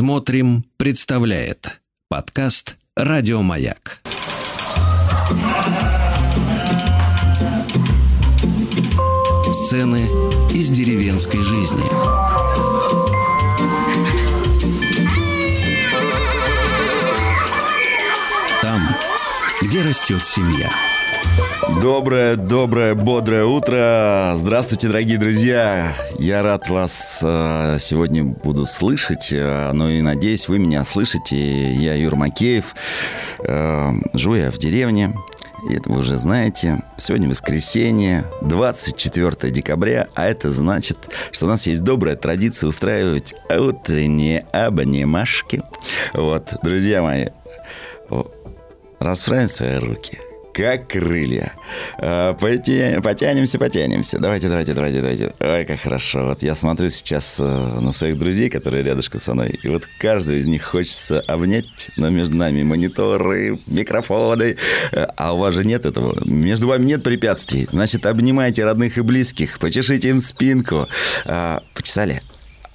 Смотрим, представляет подкаст Радиомаяк. Сцены из деревенской жизни. Там, где растет семья. Доброе, доброе, бодрое утро. Здравствуйте, дорогие друзья. Я рад вас э, сегодня буду слышать. Э, ну и надеюсь, вы меня слышите. Я Юр Макеев. Э, живу я в деревне. И это вы уже знаете. Сегодня воскресенье, 24 декабря, а это значит, что у нас есть добрая традиция устраивать утренние обнимашки. Вот, друзья мои, расправим свои руки – как крылья. А, потянемся, потянемся. Давайте, давайте, давайте, давайте. Ой, как хорошо. Вот я смотрю сейчас э, на своих друзей, которые рядышком со мной, и вот каждого из них хочется обнять, но между нами мониторы, микрофоны. А у вас же нет этого. Между вами нет препятствий. Значит, обнимайте родных и близких, почешите им спинку. А, почесали?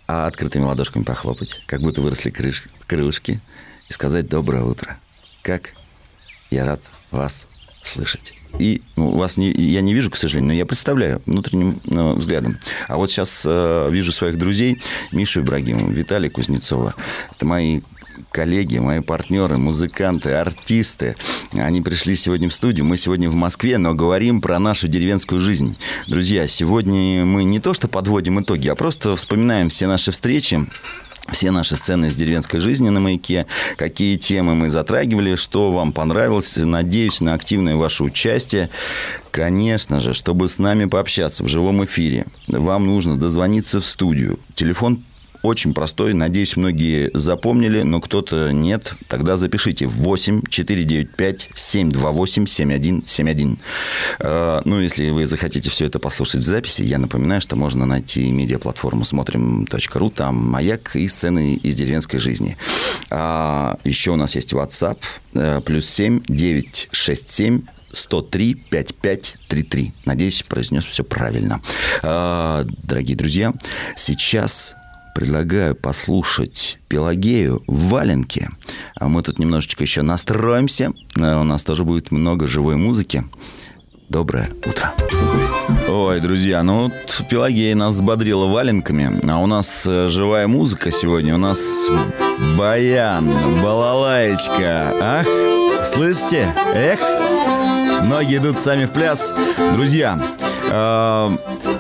А открытыми ладошками похлопать, как будто выросли крыш... крылышки, и сказать «доброе утро». Как я рад вас слышать. И ну, вас не, я не вижу, к сожалению, но я представляю внутренним э, взглядом. А вот сейчас э, вижу своих друзей, Мишу Ибрагимова, Виталия Кузнецова. Это мои коллеги, мои партнеры, музыканты, артисты. Они пришли сегодня в студию. Мы сегодня в Москве, но говорим про нашу деревенскую жизнь. Друзья, сегодня мы не то что подводим итоги, а просто вспоминаем все наши встречи, все наши сцены из деревенской жизни на маяке, какие темы мы затрагивали, что вам понравилось. Надеюсь на активное ваше участие. Конечно же, чтобы с нами пообщаться в живом эфире, вам нужно дозвониться в студию. Телефон очень простой. Надеюсь, многие запомнили, но кто-то нет. Тогда запишите 8 495 728 7171. Ну, если вы захотите все это послушать в записи, я напоминаю, что можно найти медиаплатформу смотрим.ру, там маяк и сцены из деревенской жизни. А, еще у нас есть WhatsApp, э, плюс 7 967 103 5533. Надеюсь, произнес все правильно. А, дорогие друзья, сейчас предлагаю послушать Пелагею в валенке. А мы тут немножечко еще настроимся. Э, у нас тоже будет много живой музыки. Доброе утро. Ой, друзья, ну вот Пелагея нас взбодрила валенками, а у нас э, живая музыка сегодня. У нас баян, балалаечка. Ах, слышите? Эх, ноги идут сами в пляс. Друзья,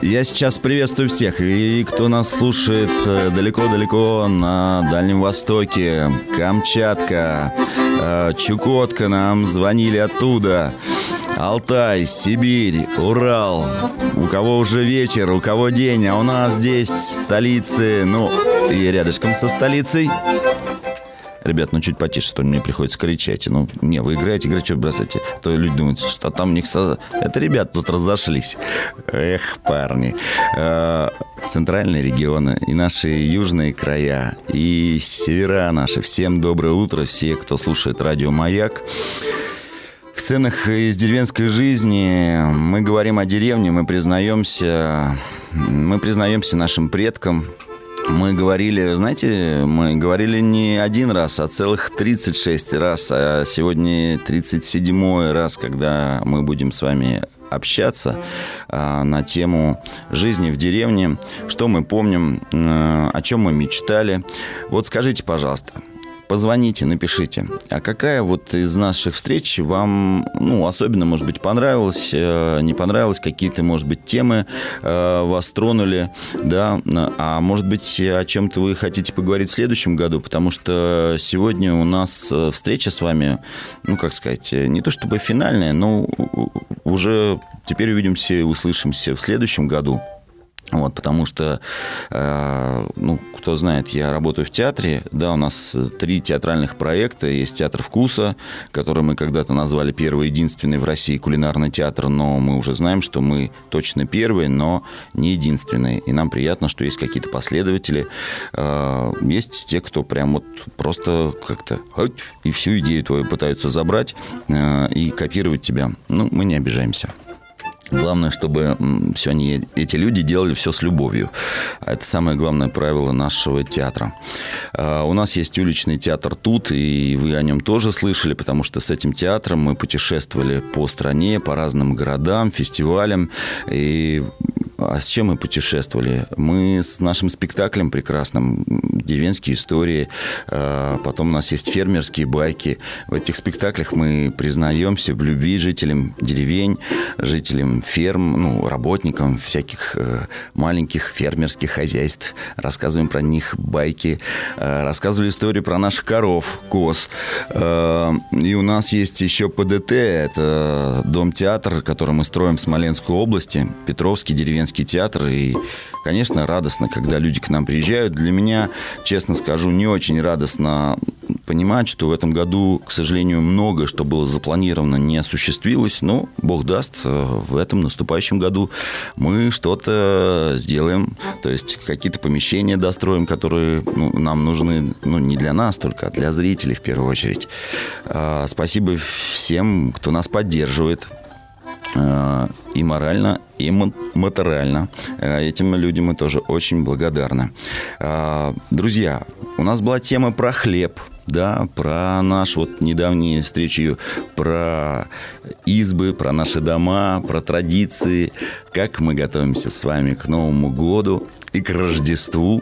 я сейчас приветствую всех, и кто нас слушает э, далеко-далеко на Дальнем Востоке, Камчатка, э, Чукотка, нам звонили оттуда. Алтай, Сибирь, Урал. У кого уже вечер, у кого день, а у нас здесь столицы, ну, и рядышком со столицей ребят, ну чуть потише, что мне приходится кричать. Ну, не, вы играете, играете, что бросаете. А то люди думают, что там у них... Со... Это ребят тут разошлись. Эх, парни. Э, центральные регионы и наши южные края, и севера наши. Всем доброе утро, все, кто слушает радио «Маяк». В сценах из деревенской жизни мы говорим о деревне, мы признаемся, мы признаемся нашим предкам, мы говорили, знаете, мы говорили не один раз, а целых 36 раз. А сегодня 37 раз, когда мы будем с вами общаться а, на тему жизни в деревне, что мы помним, а, о чем мы мечтали. Вот скажите, пожалуйста, позвоните, напишите. А какая вот из наших встреч вам, ну, особенно, может быть, понравилась, э, не понравилась, какие-то, может быть, темы э, вас тронули, да, а может быть, о чем-то вы хотите поговорить в следующем году, потому что сегодня у нас э, встреча с вами, ну, как сказать, не то чтобы финальная, но уже теперь увидимся и услышимся в следующем году. Вот, потому что, э, ну, кто знает, я работаю в театре, да, у нас три театральных проекта, есть театр вкуса, который мы когда-то назвали первый единственный в России кулинарный театр, но мы уже знаем, что мы точно первый, но не единственный, и нам приятно, что есть какие-то последователи, э, есть те, кто прям вот просто как-то и всю идею твою пытаются забрать э, и копировать тебя, ну, мы не обижаемся. Главное, чтобы все они, эти люди делали все с любовью. Это самое главное правило нашего театра. А, у нас есть уличный театр тут, и вы о нем тоже слышали, потому что с этим театром мы путешествовали по стране, по разным городам, фестивалям. И а с чем мы путешествовали? Мы с нашим спектаклем прекрасным, деревенские истории, а, потом у нас есть фермерские байки. В этих спектаклях мы признаемся в любви жителям деревень, жителям ферм, ну, работникам всяких э, маленьких фермерских хозяйств. Рассказываем про них байки, э, рассказывали историю про наших коров, коз. Э, и у нас есть еще ПДТ, это дом-театр, который мы строим в Смоленской области, Петровский деревенский деревенский театр. И, конечно, радостно, когда люди к нам приезжают. Для меня, честно скажу, не очень радостно понимать, что в этом году, к сожалению, многое, что было запланировано, не осуществилось. Но, бог даст, э, в этом наступающем году мы что-то сделаем. То есть какие-то помещения достроим, которые ну, нам нужны, ну, не для нас только, а для зрителей в первую очередь. А, спасибо всем, кто нас поддерживает и морально, и материально. Э, этим людям мы тоже очень благодарны. Э, друзья, у нас была тема про хлеб, да, про наш вот недавние встречи, про избы, про наши дома, про традиции, как мы готовимся с вами к Новому году и к Рождеству.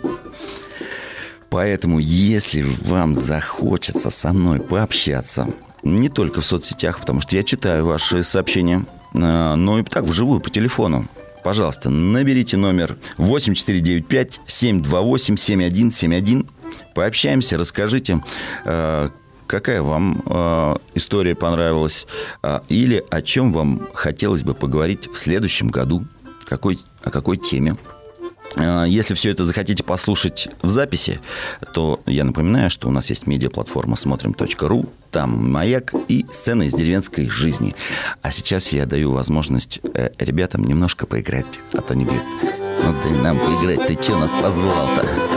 Поэтому, если вам захочется со мной пообщаться, не только в соцсетях, потому что я читаю ваши сообщения – но и так вживую по телефону. Пожалуйста, наберите номер 8495-728-7171. Пообщаемся, расскажите, э, какая вам э, история понравилась или о чем вам хотелось бы поговорить в следующем году, какой, о какой теме. А, если все это захотите послушать в записи, то я напоминаю, что у нас есть медиаплатформа смотрим.ру, там маяк и сцены из деревенской жизни. А сейчас я даю возможность э, ребятам немножко поиграть, а то не говорят, ну дай нам поиграть, ты что нас позвал-то?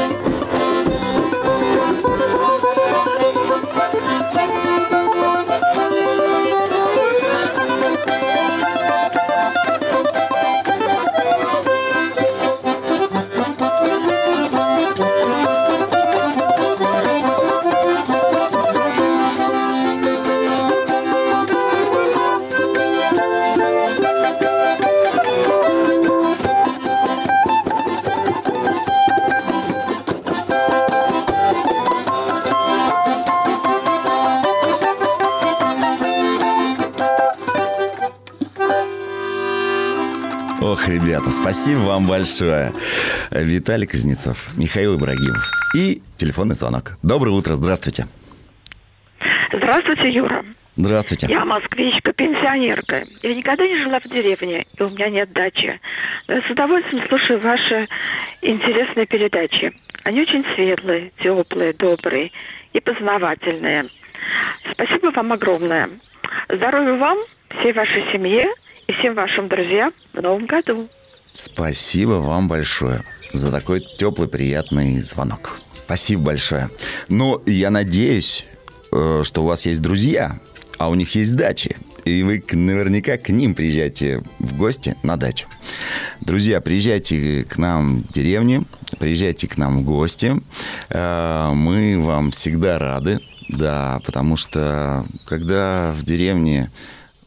Спасибо вам большое. Виталий Кузнецов, Михаил Ибрагимов и телефонный звонок. Доброе утро, здравствуйте. Здравствуйте, Юра. Здравствуйте. Я москвичка, пенсионерка. Я никогда не жила в деревне, и у меня нет дачи. Но с удовольствием слушаю ваши интересные передачи. Они очень светлые, теплые, добрые и познавательные. Спасибо вам огромное. Здоровья вам, всей вашей семье и всем вашим друзьям в новом году. Спасибо вам большое за такой теплый, приятный звонок. Спасибо большое. Но я надеюсь, э, что у вас есть друзья, а у них есть дачи. И вы наверняка к ним приезжаете в гости на дачу. Друзья, приезжайте к нам в деревню, приезжайте к нам в гости. Э, мы вам всегда рады, да, потому что когда в деревне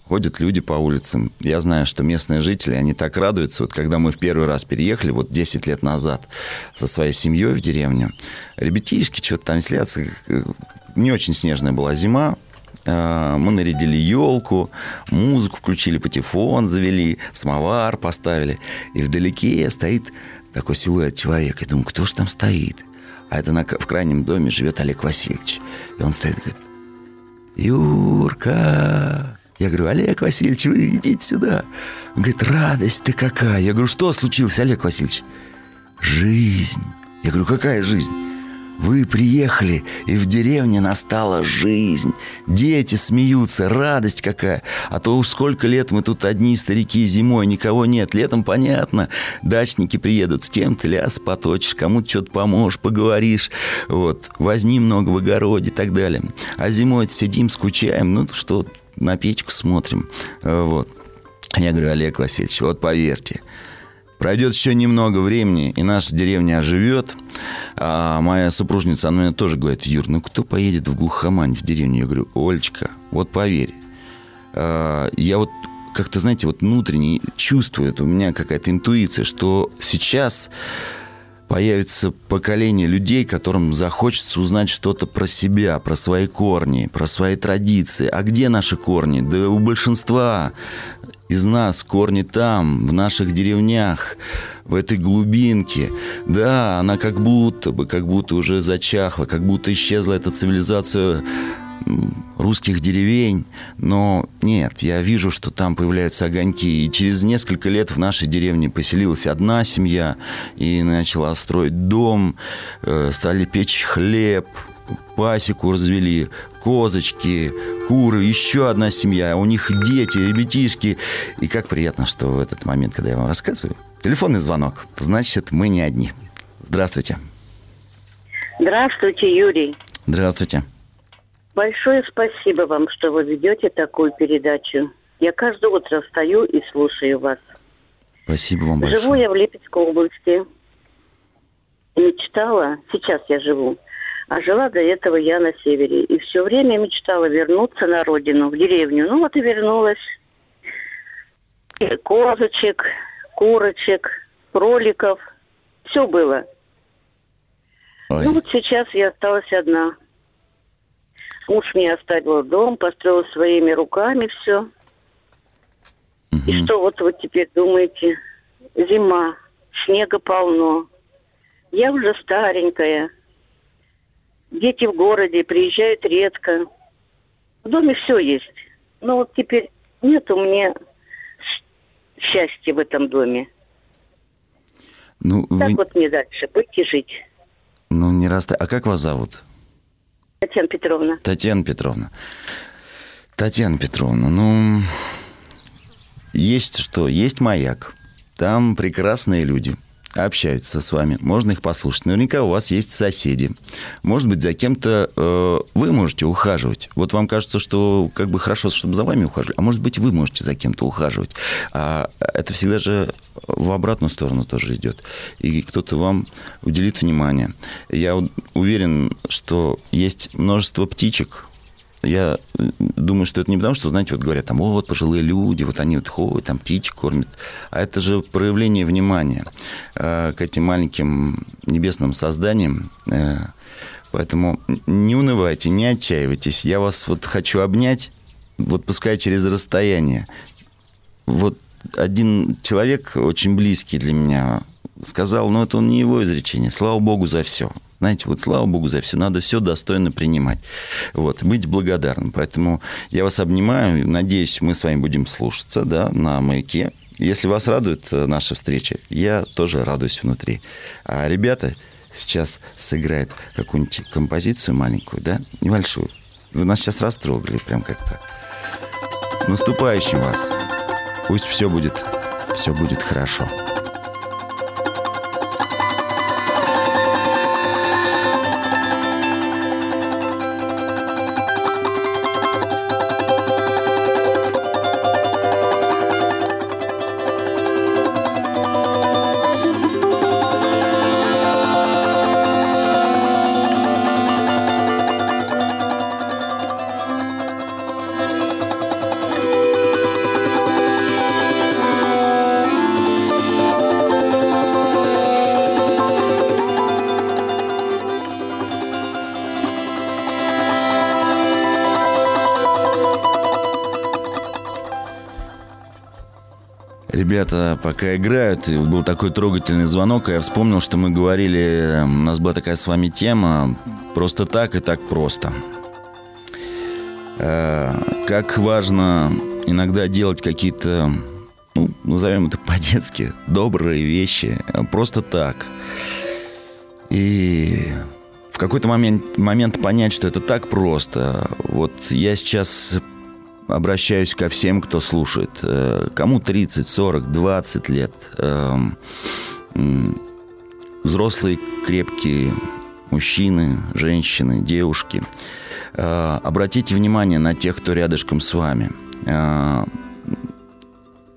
ходят люди по улицам. Я знаю, что местные жители, они так радуются. Вот когда мы в первый раз переехали, вот 10 лет назад, со своей семьей в деревню, ребятишки что-то там веселятся. Не очень снежная была зима, а, мы нарядили елку, музыку включили, патефон завели, самовар поставили. И вдалеке стоит такой силуэт человека. Я думаю, кто же там стоит? А это на, в крайнем доме живет Олег Васильевич. И он стоит и говорит, Юрка, я говорю, Олег Васильевич, вы идите сюда. Он говорит, радость ты какая. Я говорю, что случилось, Олег Васильевич? Жизнь. Я говорю, какая жизнь? Вы приехали, и в деревне настала жизнь. Дети смеются, радость какая. А то уж сколько лет мы тут одни старики, зимой никого нет. Летом понятно, дачники приедут, с кем ты ляс поточишь, кому-то что-то поможешь, поговоришь. Вот, возни много в огороде и так далее. А зимой сидим, скучаем, ну что, на печку смотрим. Э, вот. Я говорю, Олег Васильевич, вот поверьте, пройдет еще немного времени, и наша деревня оживет. А моя супружница, она мне тоже говорит, Юр, ну кто поедет в глухомань, в деревню? Я говорю, Олечка, вот поверь, а, я вот как-то, знаете, вот внутренне чувствую, у меня какая-то интуиция, что сейчас появится поколение людей, которым захочется узнать что-то про себя, про свои корни, про свои традиции. А где наши корни? Да у большинства из нас корни там, в наших деревнях, в этой глубинке. Да, она как будто бы, как будто уже зачахла, как будто исчезла эта цивилизация русских деревень, но нет, я вижу, что там появляются огоньки. И через несколько лет в нашей деревне поселилась одна семья и начала строить дом, э, стали печь хлеб, пасеку развели, козочки, куры, еще одна семья, у них дети, ребятишки. И как приятно, что в этот момент, когда я вам рассказываю, телефонный звонок, значит, мы не одни. Здравствуйте. Здравствуйте, Юрий. Здравствуйте. Большое спасибо вам, что вы ведете такую передачу. Я каждое утро встаю и слушаю вас. Спасибо вам большое. Живу я в Липецкой области. Мечтала, сейчас я живу, а жила до этого я на севере. И все время мечтала вернуться на родину, в деревню. Ну вот и вернулась. И козочек, курочек, кроликов. Все было. Ой. Ну вот сейчас я осталась одна. Муж мне оставил дом, построил своими руками все. Угу. И что вот вы теперь думаете? Зима, снега полно. Я уже старенькая. Дети в городе приезжают редко. В доме все есть. Но вот теперь нет у меня счастья в этом доме. Ну, так вы... вот мне дальше быть и жить. Ну, не раз... А как вас зовут? Татьяна Петровна. Татьяна Петровна. Татьяна Петровна, ну, есть что? Есть маяк. Там прекрасные люди общаются с вами. Можно их послушать. Наверняка у вас есть соседи. Может быть, за кем-то э, вы можете ухаживать. Вот вам кажется, что как бы хорошо, чтобы за вами ухаживали. А может быть, вы можете за кем-то ухаживать. А это всегда же в обратную сторону тоже идет. И кто-то вам уделит внимание. Я уверен, что есть множество птичек, я думаю, что это не потому, что, знаете, вот говорят, там, вот пожилые люди, вот они вот ходят, там птичек кормят. А это же проявление внимания э, к этим маленьким небесным созданиям. Э, поэтому не унывайте, не отчаивайтесь. Я вас вот хочу обнять, вот пускай через расстояние. Вот один человек, очень близкий для меня, сказал, но это он не его изречение, слава богу за все. Знаете, вот слава богу за все, надо все достойно принимать. Вот, быть благодарным. Поэтому я вас обнимаю, надеюсь, мы с вами будем слушаться, да, на маяке. Если вас радует э, наша встреча, я тоже радуюсь внутри. А ребята сейчас сыграют какую-нибудь композицию маленькую, да, небольшую. Вы нас сейчас растрогали прям как-то. С наступающим вас! Пусть все будет, все будет хорошо. Ребята пока играют, и был такой трогательный звонок, и я вспомнил, что мы говорили, у нас была такая с вами тема «Просто так и так просто». Э, как важно иногда делать какие-то, ну, назовем это по-детски, добрые вещи, просто так. И в какой-то момент, момент понять, что это так просто. Вот я сейчас обращаюсь ко всем, кто слушает. Э, кому 30, 40, 20 лет. Эм, взрослые, крепкие мужчины, женщины, девушки. Э, обратите внимание на тех, кто рядышком с вами. Э,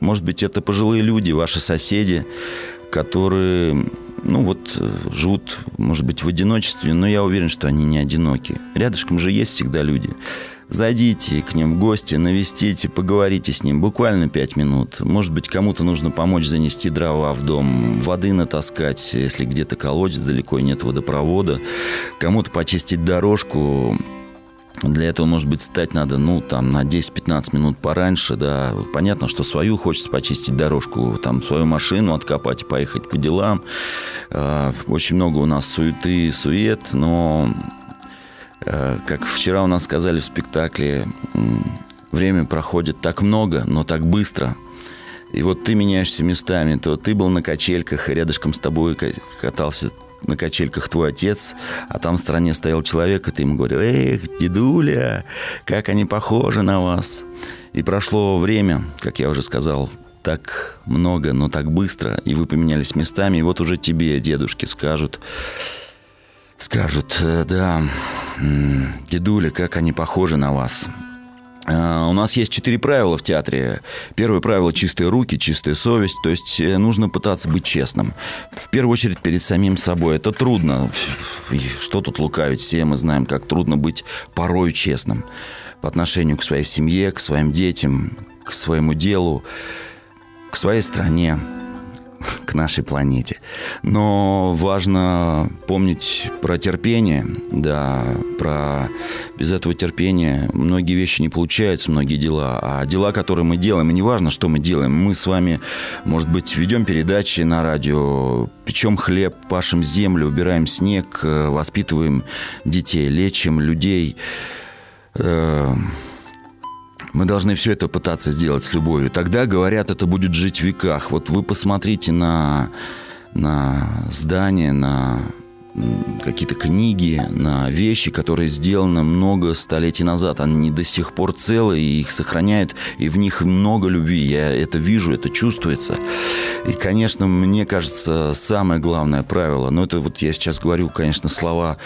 Может быть, это пожилые люди, ваши соседи, которые, ну вот, живут, может быть, в одиночестве, но я уверен, что они не одиноки. Рядышком же есть всегда люди. Зайдите к ним в гости, навестите, поговорите с ним буквально пять минут. Может быть, кому-то нужно помочь занести дрова в дом, воды натаскать, если где-то колодец далеко нет водопровода. Кому-то почистить дорожку, для этого, может быть, стать надо, ну, там, на 10-15 минут пораньше, да. Понятно, что свою хочется почистить дорожку, там, свою машину откопать поехать по делам. А, очень много у нас суеты, сует, но как вчера у нас сказали в спектакле, время проходит так много, но так быстро. И вот ты меняешься местами, то ты был на качельках, и рядышком с тобой катался на качельках твой отец, а там в стороне стоял человек, и ты ему говорил, эх, дедуля, как они похожи на вас. И прошло время, как я уже сказал, так много, но так быстро, и вы поменялись местами, и вот уже тебе, дедушки, скажут, скажут, «Э, да, дедуля, как они похожи на вас. А, у нас есть четыре правила в театре. Первое правило – чистые руки, чистая совесть. То есть э, нужно пытаться быть честным. В первую очередь перед самим собой. Это трудно. Что тут лукавить? Все мы знаем, как трудно быть порой честным. По отношению к своей семье, к своим детям, к своему делу, к своей стране к нашей планете. Но важно помнить про терпение, да, про без этого терпения многие вещи не получаются, многие дела. А дела, которые мы делаем, и не важно, что мы делаем, мы с вами, может быть, ведем передачи на радио, печем хлеб, пашем землю, убираем снег, э, воспитываем детей, лечим людей, э, мы должны все это пытаться сделать с любовью. Тогда, говорят, это будет жить в веках. Вот вы посмотрите на, на здание, на какие-то книги, на вещи, которые сделаны много столетий назад. Они до сих пор целы, и их сохраняют, и в них много любви. Я это вижу, это чувствуется. И, конечно, мне кажется, самое главное правило, но это вот я сейчас говорю, конечно, слова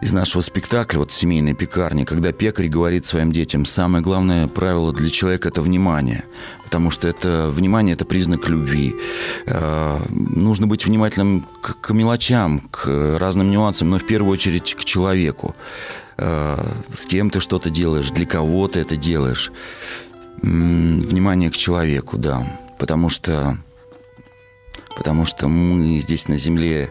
из нашего спектакля, вот «Семейной пекарни», когда пекарь говорит своим детям, самое главное правило для человека – это внимание. Потому что это внимание – это признак любви. Э, нужно быть внимательным к, к мелочам, к разным нюансам, но в первую очередь к человеку. Э, с кем ты что-то делаешь, для кого ты это делаешь. Внимание к человеку, да. Потому что, потому что мы здесь на Земле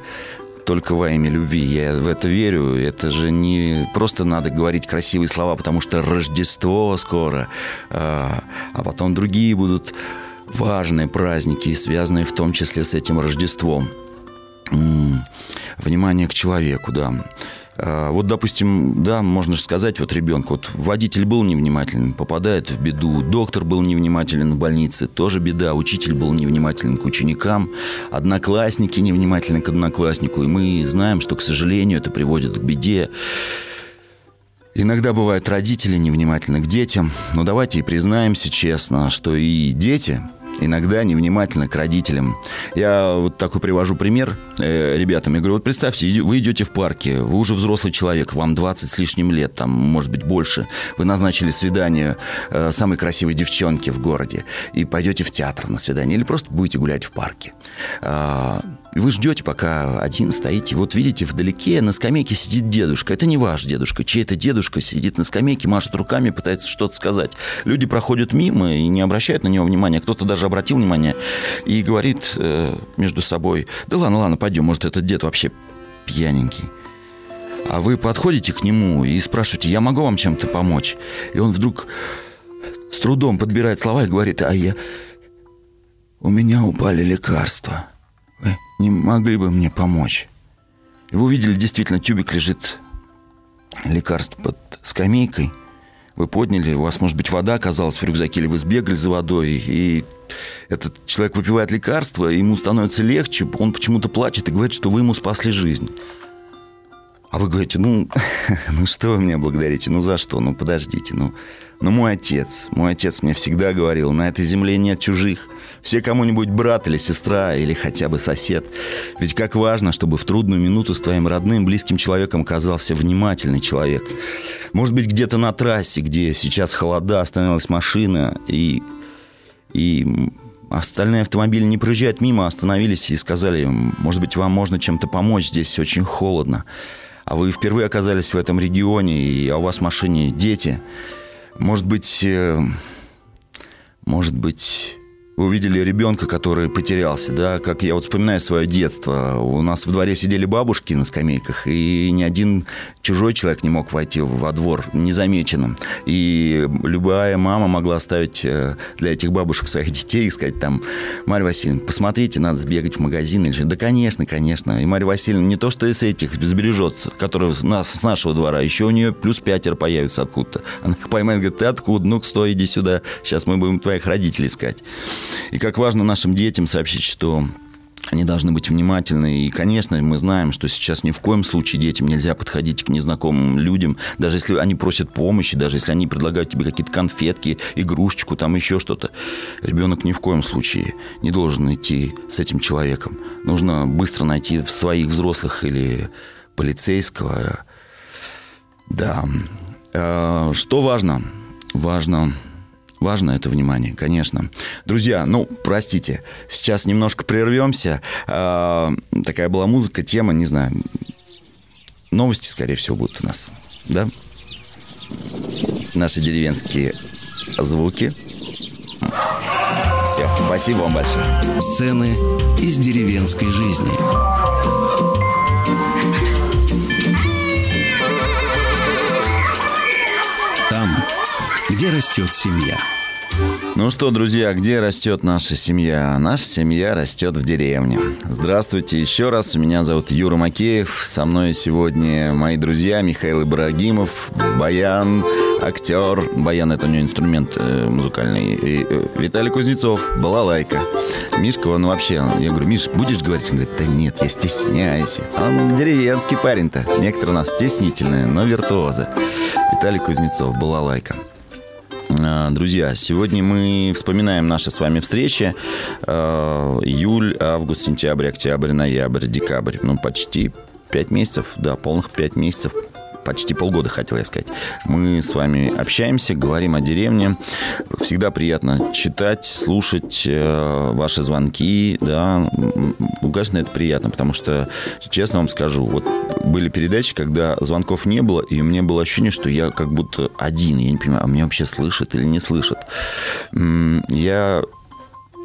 только во имя любви. Я в это верю. Это же не просто надо говорить красивые слова, потому что Рождество скоро, а, а потом другие будут важные праздники, связанные в том числе с этим Рождеством. Внимание к человеку, да. А, вот, допустим, да, можно же сказать вот ребенку, вот водитель был невнимателен, попадает в беду, доктор был невнимателен в больнице, тоже беда, учитель был невнимателен к ученикам, одноклассники невнимательны к однокласснику, и мы знаем, что, к сожалению, это приводит к беде. Иногда бывают родители невнимательны к детям, но давайте и признаемся честно, что и дети иногда невнимательно к родителям. Я вот такой привожу пример э, ребятам. Я говорю, вот представьте, вы идете в парке, вы уже взрослый человек, вам 20 с лишним лет, там, может быть, больше. Вы назначили свидание э, самой красивой девчонки в городе и пойдете в театр на свидание или просто будете гулять в парке. Э, вы ждете, пока один стоите. Вот видите, вдалеке на скамейке сидит дедушка. Это не ваш дедушка. Чей-то дедушка сидит на скамейке, машет руками, пытается что-то сказать. Люди проходят мимо и не обращают на него внимания. Кто-то даже обратил внимание и говорит э, между собой, да ладно, ладно, пойдем, может, этот дед вообще пьяненький. А вы подходите к нему и спрашиваете, я могу вам чем-то помочь? И он вдруг с трудом подбирает слова и говорит, а я... У меня упали лекарства. Вы не могли бы мне помочь? И вы увидели, действительно, тюбик лежит лекарств под скамейкой. Вы подняли, у вас, может быть, вода оказалась в рюкзаке, или вы сбегали за водой, и этот человек выпивает лекарство, ему становится легче, он почему-то плачет и говорит, что вы ему спасли жизнь. А вы говорите, ну, ну что вы меня благодарите, ну за что, ну подождите, ну, ну мой отец, мой отец мне всегда говорил, на этой земле нет чужих, все кому-нибудь брат или сестра, или хотя бы сосед. Ведь как важно, чтобы в трудную минуту с твоим родным, близким человеком оказался внимательный человек. Может быть, где-то на трассе, где сейчас холода, остановилась машина, и, и остальные автомобили не проезжают мимо, остановились и сказали, может быть, вам можно чем-то помочь, здесь очень холодно. А вы впервые оказались в этом регионе, и а у вас в машине дети. Может быть, э, может быть, увидели ребенка, который потерялся, да, как я вот вспоминаю свое детство. У нас в дворе сидели бабушки на скамейках, и ни один чужой человек не мог войти во двор незамеченным. И любая мама могла оставить э, для этих бабушек своих детей и сказать там, Марья Васильевна, посмотрите, надо сбегать в магазин. Или, да, конечно, конечно. И Марья Васильевна не то, что из этих сбережет, которые с, нас, с нашего двора, еще у нее плюс пятеро появится откуда-то. Она их поймает, говорит, ты откуда? Ну-ка, стой, иди сюда. Сейчас мы будем твоих родителей искать. И как важно нашим детям сообщить, что они должны быть внимательны. И, конечно, мы знаем, что сейчас ни в коем случае детям нельзя подходить к незнакомым людям, даже если они просят помощи, даже если они предлагают тебе какие-то конфетки, игрушечку, там еще что-то. Ребенок ни в коем случае не должен идти с этим человеком. Нужно быстро найти своих взрослых или полицейского. Да. А, что важно? Важно Важно это внимание, конечно. Друзья, ну, простите, сейчас немножко прервемся. Э, такая была музыка, тема, не знаю. Новости, скорее всего, будут у нас, да? Наши деревенские звуки. Все, спасибо вам большое. Сцены из деревенской жизни. Где растет семья. Ну что, друзья, где растет наша семья? Наша семья растет в деревне. Здравствуйте еще раз. Меня зовут Юра Макеев. Со мной сегодня мои друзья Михаил Ибрагимов, Баян, актер. Баян – это у него инструмент э, музыкальный. И, э, Виталий Кузнецов, балалайка. Мишка, он вообще... Я говорю, Миш, будешь говорить? Он говорит, да нет, я стесняюсь. Он деревенский парень-то. Некоторые у нас стеснительные, но виртуозы. Виталий Кузнецов, балалайка. А, друзья, сегодня мы вспоминаем наши с вами встречи. А, июль, август, сентябрь, октябрь, ноябрь, декабрь. Ну, почти пять месяцев, да, полных пять месяцев почти полгода, хотел я сказать. Мы с вами общаемся, говорим о деревне. Всегда приятно читать, слушать э, ваши звонки, да. Ну, конечно, это приятно, потому что, честно вам скажу, вот были передачи, когда звонков не было, и у меня было ощущение, что я как будто один. Я не понимаю, а меня вообще слышат или не слышат. Я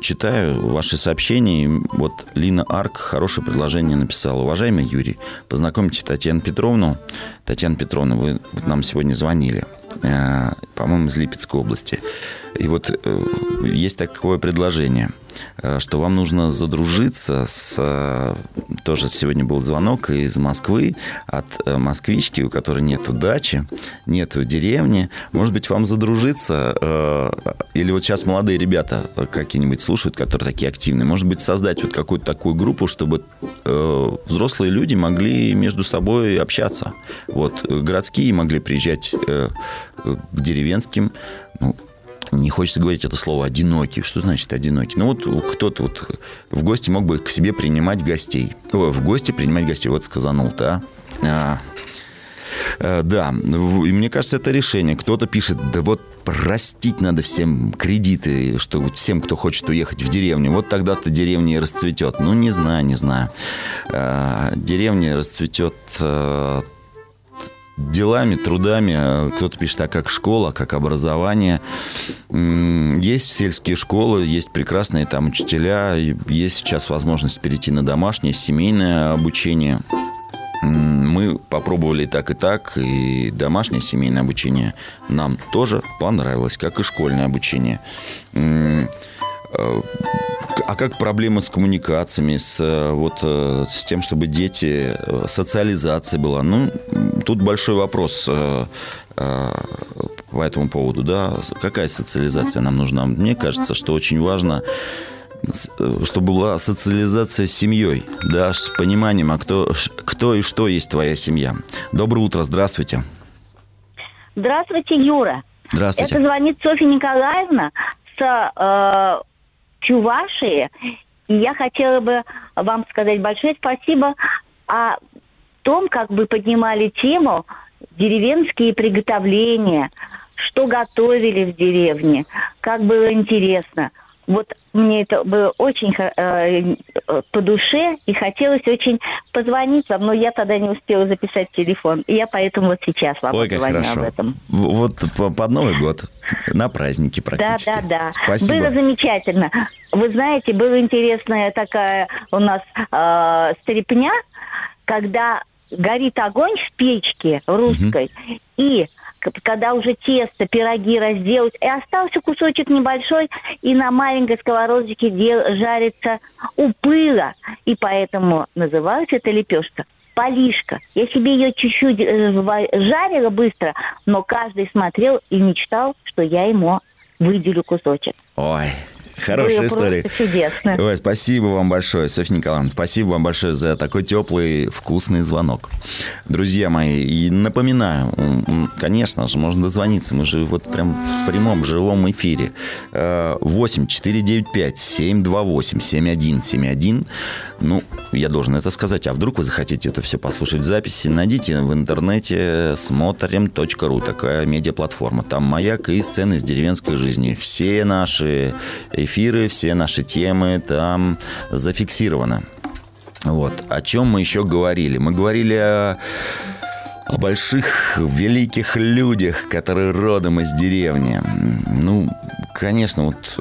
читаю ваши сообщения. Вот Лина Арк хорошее предложение написала. Уважаемый Юрий, познакомьте Татьяну Петровну. Татьяна Петровна, вы нам сегодня звонили, э, по-моему, из Липецкой области. И вот э, есть такое предложение, э, что вам нужно задружиться с... Э, тоже сегодня был звонок из Москвы от москвички, у которой нету дачи, нету деревни. Может быть, вам задружиться? Или вот сейчас молодые ребята какие-нибудь слушают, которые такие активные. Может быть, создать вот какую-то такую группу, чтобы взрослые люди могли между собой общаться. Вот городские могли приезжать к деревенским. Ну, не хочется говорить это слово одинокий. Что значит одинокий? Ну вот кто-то вот в гости мог бы к себе принимать гостей. О, в гости принимать гостей. Вот сказанул-то, а? а э, да, и мне кажется, это решение. Кто-то пишет, да вот простить надо всем кредиты, что всем, кто хочет уехать в деревню. Вот тогда-то деревня и расцветет. Ну, не знаю, не знаю. Э, деревня расцветет э, делами, трудами. Э, кто-то пишет, а как школа, как образование. Есть сельские школы, есть прекрасные там учителя, есть сейчас возможность перейти на домашнее, семейное обучение. Мы попробовали и так, и так, и домашнее семейное обучение нам тоже понравилось, как и школьное обучение. А как проблема с коммуникациями, с, э, вот, э, с тем, чтобы дети, э, социализация была? Ну, тут большой вопрос по этому поводу, да, какая социализация нам нужна? Мне кажется, что очень важно чтобы была социализация с семьей, да, с пониманием, а кто, кто и что есть твоя семья. Доброе утро, здравствуйте. Здравствуйте, Юра. Здравствуйте. Это звонит Софья Николаевна с э, Чувашии. И я хотела бы вам сказать большое спасибо о том, как вы поднимали тему деревенские приготовления, что готовили в деревне, как было интересно. Вот мне это было очень э, по душе, и хотелось очень позвонить вам, но я тогда не успела записать телефон. И я поэтому вот сейчас вам Ой, как хорошо. об этом. Вот под Новый год, на праздники практически. Да, да, да. Спасибо. Было замечательно. Вы знаете, была интересная такая у нас э, стрепня, когда горит огонь в печке русской, угу. и когда уже тесто, пироги разделать, и остался кусочек небольшой, и на маленькой сковородочке дел, жарится у пыла, и поэтому называется эта лепешка полишка. Я себе ее чуть-чуть э, жарила быстро, но каждый смотрел и мечтал, что я ему выделю кусочек. Ой, Хорошая Было история. чудесно. Ой, спасибо вам большое, Софья Николаевна. Спасибо вам большое за такой теплый, вкусный звонок. Друзья мои, и напоминаю, конечно же, можно дозвониться. Мы же вот прям в прямом живом эфире. 8 495 728 7171. Ну, я должен это сказать. А вдруг вы захотите это все послушать в записи? Найдите в интернете смотрим.ру. Такая медиаплатформа. Там маяк и сцены из деревенской жизни. Все наши эфиры, все наши темы там зафиксированы. Вот. О чем мы еще говорили? Мы говорили о о больших, великих людях, которые родом из деревни. Ну, конечно, вот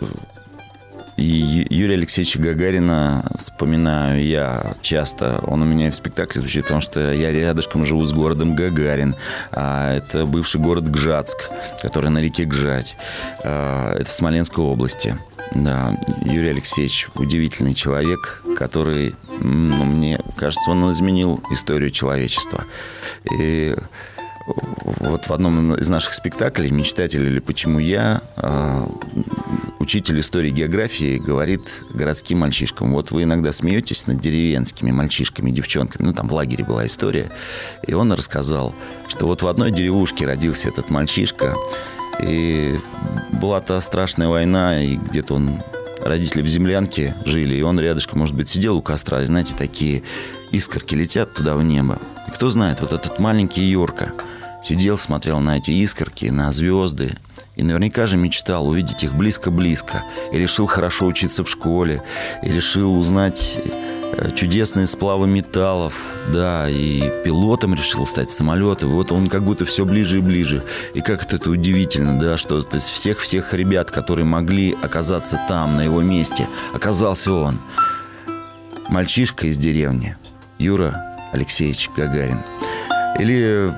и Юрия Алексеевича Гагарина вспоминаю я часто. Он у меня в спектакле звучит, потому что я рядышком живу с городом Гагарин. А это бывший город Гжатск, который на реке Гжать. А, это в Смоленской области. Да, Юрий Алексеевич удивительный человек, который, мне кажется, он изменил историю человечества. И вот в одном из наших спектаклей «Мечтатель» или «Почему я» а, учитель истории географии говорит городским мальчишкам, вот вы иногда смеетесь над деревенскими мальчишками, девчонками, ну там в лагере была история, и он рассказал, что вот в одной деревушке родился этот мальчишка, и была та страшная война, и где-то он родители в землянке жили, и он рядышком, может быть, сидел у костра, и, знаете, такие искорки летят туда в небо. И кто знает, вот этот маленький Йорка сидел, смотрел на эти искорки, на звезды, и наверняка же мечтал увидеть их близко-близко. И решил хорошо учиться в школе. И решил узнать Э, чудесные сплавы металлов, да, и пилотом решил стать самолета. Вот он как будто все ближе и ближе. И как это, это удивительно, да, что из всех-всех ребят, которые могли оказаться там, на его месте, оказался он. Мальчишка из деревни, Юра Алексеевич Гагарин. Или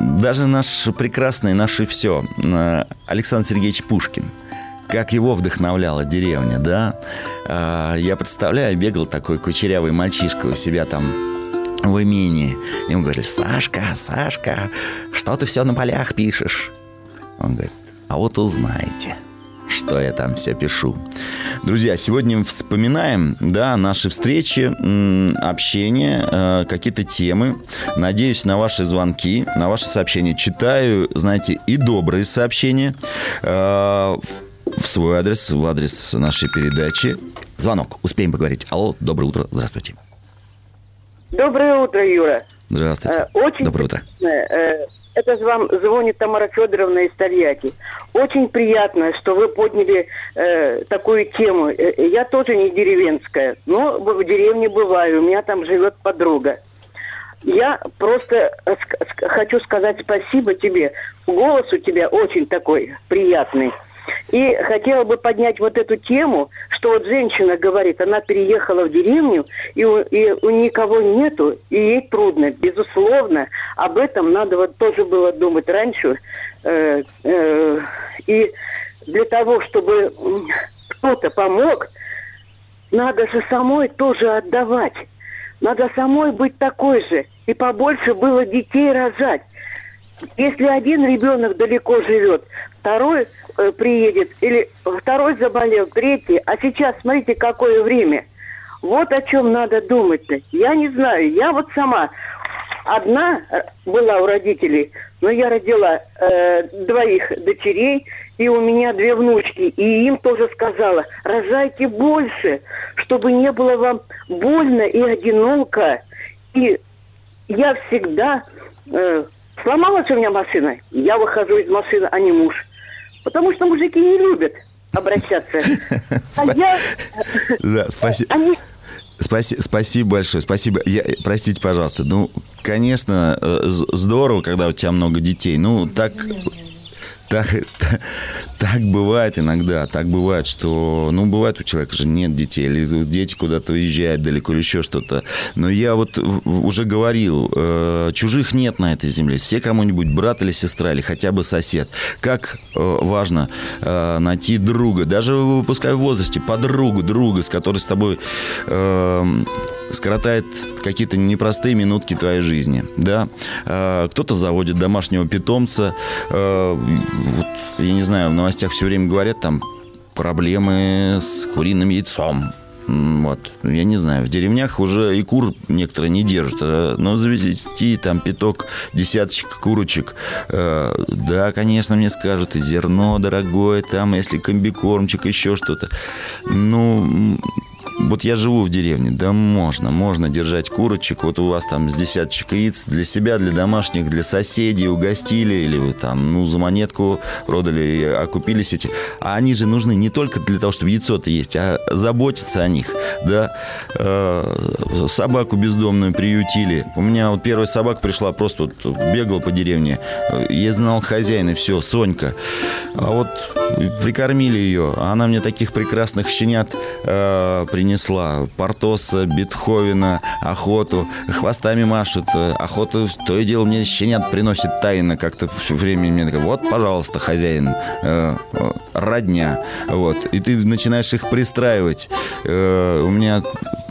даже наш прекрасный, наше все, э, Александр Сергеевич Пушкин – как его вдохновляла деревня, да. А, я представляю, бегал такой кучерявый мальчишка у себя там в имении. Ему говорили, Сашка, Сашка, что ты все на полях пишешь? Он говорит, а вот узнаете что я там все пишу. Друзья, сегодня вспоминаем, да, наши встречи, общение, э, какие-то темы. Надеюсь на ваши звонки, на ваши сообщения. Читаю, знаете, и добрые сообщения. Э, в свой адрес, в адрес нашей передачи. Звонок. Успеем поговорить. Алло, доброе утро. Здравствуйте. Доброе утро, Юра. Здравствуйте. Э, очень доброе утро. Э, это вам звонит Тамара Федоровна из Тольятти. Очень приятно, что вы подняли э, такую тему. Э, я тоже не деревенская, но в деревне бываю. У меня там живет подруга. Я просто хочу сказать спасибо тебе. Голос у тебя очень такой приятный. И хотела бы поднять вот эту тему, что вот женщина говорит, она переехала в деревню, и у, и у никого нету, и ей трудно. Безусловно, об этом надо вот тоже было думать раньше. Э, э, и для того, чтобы кто-то помог, надо же самой тоже отдавать. Надо самой быть такой же. И побольше было детей рожать. Если один ребенок далеко живет, второй э, приедет, или второй заболел, третий, а сейчас смотрите, какое время. Вот о чем надо думать-то. Я не знаю, я вот сама одна э, была у родителей, но я родила э, двоих дочерей, и у меня две внучки, и им тоже сказала, рожайте больше, чтобы не было вам больно и одиноко. И я всегда э, Сломалась у меня машина, я выхожу из машины, а не муж. Потому что мужики не любят обращаться. А я... Да, спасибо. Они... Спаси- спасибо большое, спасибо. Я, простите, пожалуйста. Ну, конечно, э, здорово, когда у тебя много детей. Ну, так, так, так бывает иногда. Так бывает, что, ну, бывает у человека же нет детей, или дети куда-то уезжают далеко, или еще что-то. Но я вот уже говорил, э, чужих нет на этой земле. Все кому-нибудь брат или сестра, или хотя бы сосед. Как э, важно э, найти друга, даже пускай в возрасте, подругу, друга, с которой с тобой э, скоротает какие-то непростые минутки твоей жизни, да. Э, Кто-то заводит домашнего питомца, Э, вот, я не знаю, в новостях все время говорят там проблемы с куриным яйцом. Вот, я не знаю, в деревнях уже и кур некоторые не держат, э, но завести там пяток, десяточек курочек, э, да, конечно, мне скажут, и зерно дорогое там, если комбикормчик, еще что-то. Ну, вот я живу в деревне, да можно, можно держать курочек, вот у вас там с десяточек яиц для себя, для домашних, для соседей угостили, или вы там, ну, за монетку продали, окупились эти. А они же нужны не только для того, чтобы яйцо-то есть, а заботиться о них, да. Э, собаку бездомную приютили. У меня вот первая собака пришла, просто вот бегала по деревне. Я знал хозяина, все, Сонька. А вот прикормили ее, а она мне таких прекрасных щенят э, принесла. Портоса, Бетховена, охоту. Хвостами машут. э, Охоту, то и дело мне щенят приносит тайно. Как-то все время мне такая, вот, пожалуйста, хозяин, э, э, родня. Вот. И ты начинаешь их пристраивать. У меня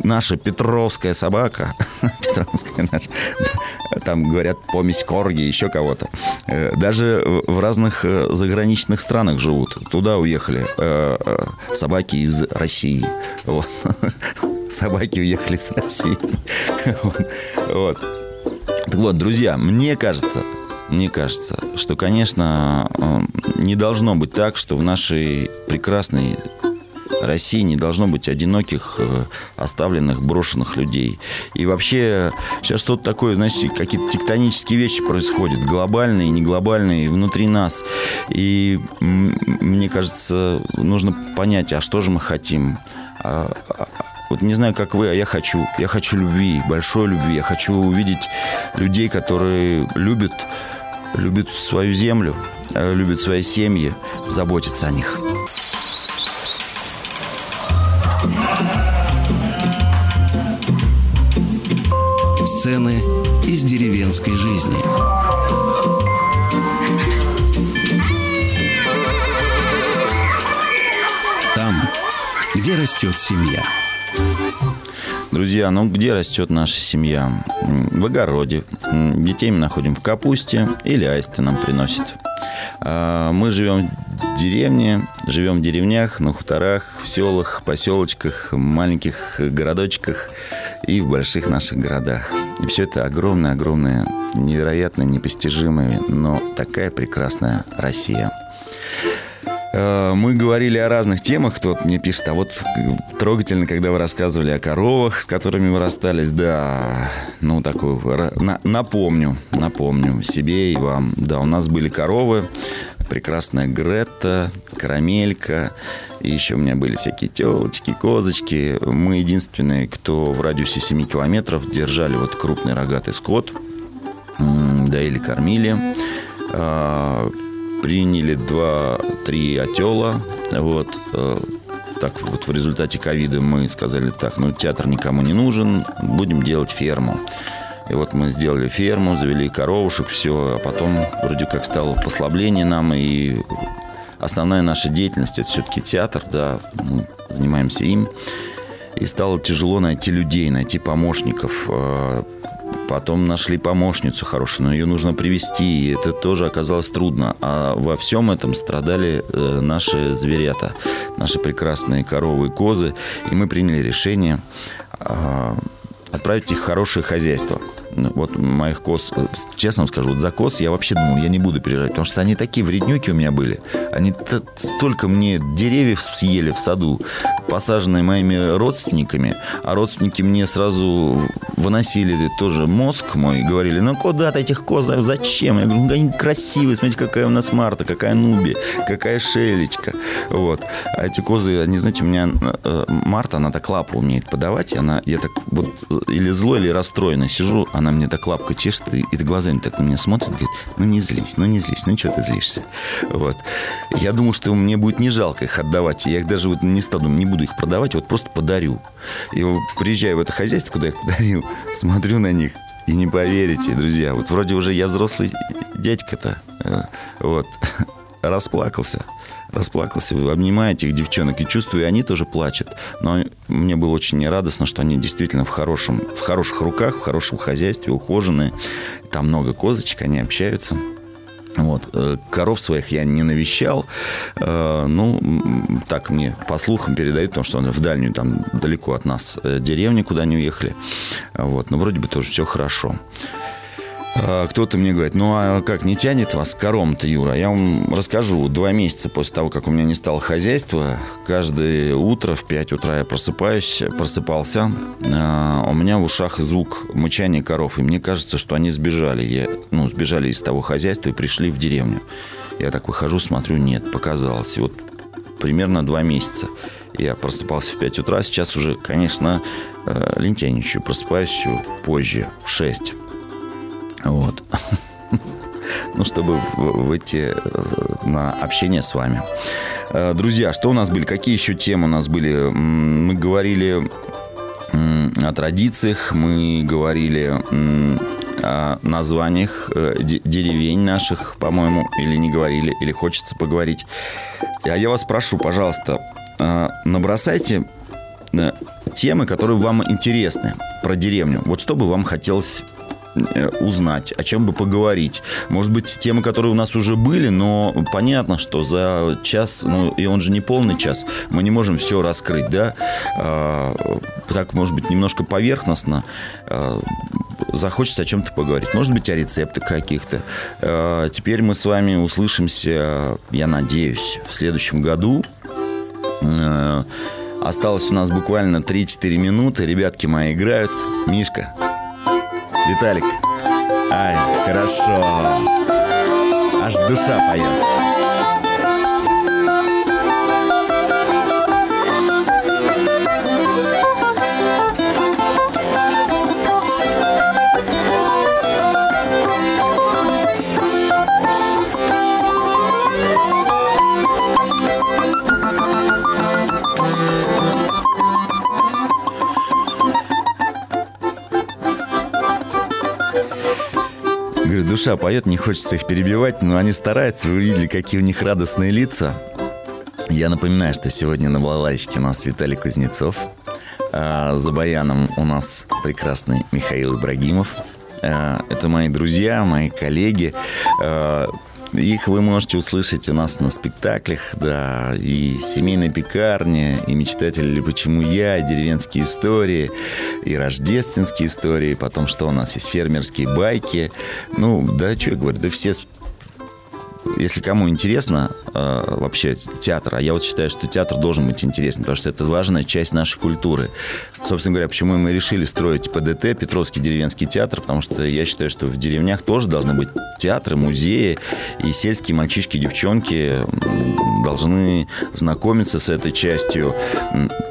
наша Петровская собака, Петровская наша, там говорят помесь корги, еще кого-то. Даже в разных заграничных странах живут. Туда уехали собаки из России. Вот. Собаки уехали с России. Вот. Так вот, друзья, мне кажется, мне кажется, что, конечно, э, не должно быть так, что в нашей прекрасной России не должно быть одиноких, э, оставленных, брошенных людей. И вообще сейчас что-то такое, значит, какие-то тектонические вещи происходят, глобальные, не глобальные, внутри нас. И мне кажется, нужно понять, а что же мы хотим. А- а- вот не знаю, как вы, а я хочу. Я хочу любви, большой любви. Я хочу увидеть людей, которые любят, любят свою землю, э, любят свои семьи, заботятся о них. Сцены из деревенской жизни. Где растет семья. Друзья, ну где растет наша семья? В огороде. Детей мы находим в капусте или аисты нам приносят. А, Мы живем в деревне, живем в деревнях, на хуторах, в селах, поселочках, маленьких городочках и в больших наших городах. И все это огромное-огромное, невероятно непостижимое, но такая прекрасная Россия. Э, Мы говорили о разных темах, кто-то мне пишет, а вот э, трогательно, когда вы рассказывали о коровах, с которыми вы расстались, да, ну, такую, на- напомню, напомню себе и вам, да, у нас были коровы, прекрасная Гретта, Карамелька, и еще у меня были всякие телочки, козочки. Мы единственные, кто в радиусе 7 километров держали вот крупный рогатый скот, м, доили, кормили, А, приняли 2-3 отела. Вот. э, Так вот в результате ковида мы сказали так, ну театр никому не нужен, будем делать ферму. И вот мы сделали ферму, завели коровушек, все, а потом вроде как стало послабление нам, и основная наша деятельность это все-таки театр, да, мы занимаемся им. И стало тяжело найти людей, найти помощников. Потом нашли помощницу хорошую, но ее нужно привести, и это тоже оказалось трудно. А во всем этом страдали э, наши зверята, наши прекрасные коровы и козы. И мы приняли решение а, отправить их в хорошее хозяйство. Ну, вот моих коз, э, честно вам скажу, вот за коз я вообще думал, я не буду переживать, потому что они такие вреднюки у меня были. Они столько мне деревьев съели в саду, посаженные моими родственниками, а родственники мне сразу выносили тоже мозг мой, говорили, ну куда ты этих коз, зачем? Я говорю, ну они красивые, смотрите, какая у нас Марта, какая Нуби, какая Шелечка. Вот. А эти козы, они, знаете, у меня э, Марта, она так лапу умеет подавать, она, я так вот или злой, или расстроенный сижу, она мне так лапкой чешет, и, и глазами так на меня смотрит, говорит, ну не злись, ну не злись, ну что ты злишься? Вот. Я думал, что мне будет не жалко их отдавать, я их даже вот не думаю, не буду их продавать, вот просто подарю. И приезжаю в это хозяйство, куда я их подарил, смотрю на них, и не поверите, друзья, вот вроде уже я взрослый дядька-то, э, вот, расплакался расплакался, обнимаю этих девчонок и чувствую, и они тоже плачут. Но мне было очень радостно, что они действительно в, хорошем, в хороших руках, в хорошем хозяйстве, ухоженные. Там много козочек, они общаются. Вот. Э, коров своих я не навещал. Э, ну, так мне по слухам передают, потому что в дальнюю, там, далеко от нас э, деревню, куда они уехали. Вот. Но вроде бы тоже все хорошо. А, кто-то мне говорит, ну а как, не тянет вас кором-то, Юра? Я вам расскажу. Два месяца после того, как у меня не стало хозяйства, каждое утро в 5 утра я просыпаюсь, просыпался. А, у меня в ушах звук мычания коров. И мне кажется, что они сбежали. Я, ну, сбежали из того хозяйства и пришли в деревню. Я так выхожу, смотрю, нет, показалось. И вот примерно два месяца. Я просыпался в 5 утра. Сейчас уже, конечно, э, лентяйничаю. Просыпаюсь позже, в 6. Вот. Ну, чтобы выйти э, на общение с вами. Э, друзья, что у нас были? Какие еще темы у нас были? Мы говорили о традициях, мы говорили о названиях э, деревень наших, по-моему, или не говорили, или хочется поговорить. А я вас прошу, пожалуйста, набросайте темы, которые вам интересны про деревню. Вот что бы вам хотелось узнать, о чем бы поговорить. Может быть, темы, которые у нас уже были, но понятно, что за час, ну, и он же не полный час, мы не можем все раскрыть, да? А, так, может быть, немножко поверхностно а, захочется о чем-то поговорить. Может быть, о рецептах каких-то. А, теперь мы с вами услышимся, я надеюсь, в следующем году. А, осталось у нас буквально 3-4 минуты. Ребятки мои играют. Мишка, Виталик. Ай, хорошо. Аж душа поет. Душа поет, не хочется их перебивать, но они стараются. Вы видели, какие у них радостные лица. Я напоминаю, что сегодня на балалайчике у нас Виталий Кузнецов. А за баяном у нас прекрасный Михаил Ибрагимов. А, это мои друзья, мои коллеги. Их вы можете услышать у нас на спектаклях, да, и «Семейная пекарня», и «Мечтатель» или «Почему я», и «Деревенские истории», и «Рождественские истории», потом что у нас есть «Фермерские байки». Ну, да, что я говорю, да все если кому интересно э, вообще театр, а я вот считаю, что театр должен быть интересным, потому что это важная часть нашей культуры. Собственно говоря, почему мы решили строить ПДТ, Петровский деревенский театр, потому что я считаю, что в деревнях тоже должны быть театры, музеи, и сельские мальчишки, девчонки должны знакомиться с этой частью,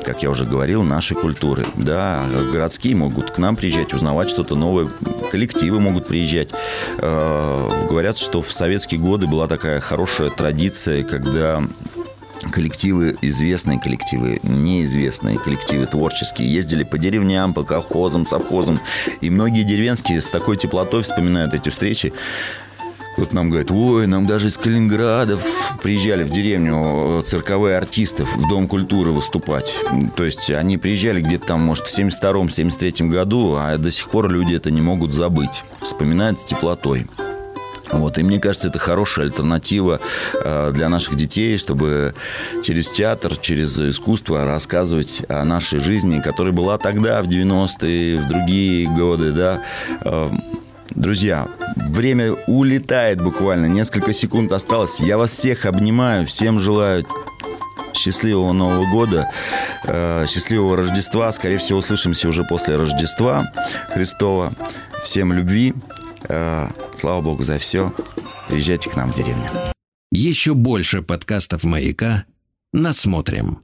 как я уже говорил, нашей культуры. Да, городские могут к нам приезжать, узнавать что-то новое, коллективы могут приезжать. Э, говорят, что в советские годы была такая хорошая традиция, когда коллективы, известные коллективы, неизвестные коллективы творческие, ездили по деревням, по колхозам, совхозам. И многие деревенские с такой теплотой вспоминают эти встречи. Вот нам говорят, ой, нам даже из Калининграда приезжали в деревню э, цирковые артисты в Дом культуры выступать. То есть они приезжали где-то там, может, в 72-м, 73-м году, а до сих пор люди это не могут забыть. Вспоминают с теплотой. Вот, и мне кажется, это хорошая альтернатива э, для наших детей, чтобы через театр, через искусство рассказывать о нашей жизни, которая была тогда, в 90-е, в другие годы, да. Э, Друзья, время улетает буквально, несколько секунд осталось. Я вас всех обнимаю, всем желаю счастливого Нового года, э, счастливого Рождества. Скорее всего, услышимся уже после Рождества Христова. Всем любви. Э, слава Богу за все. Приезжайте к нам в деревню. Еще больше подкастов «Маяка» насмотрим.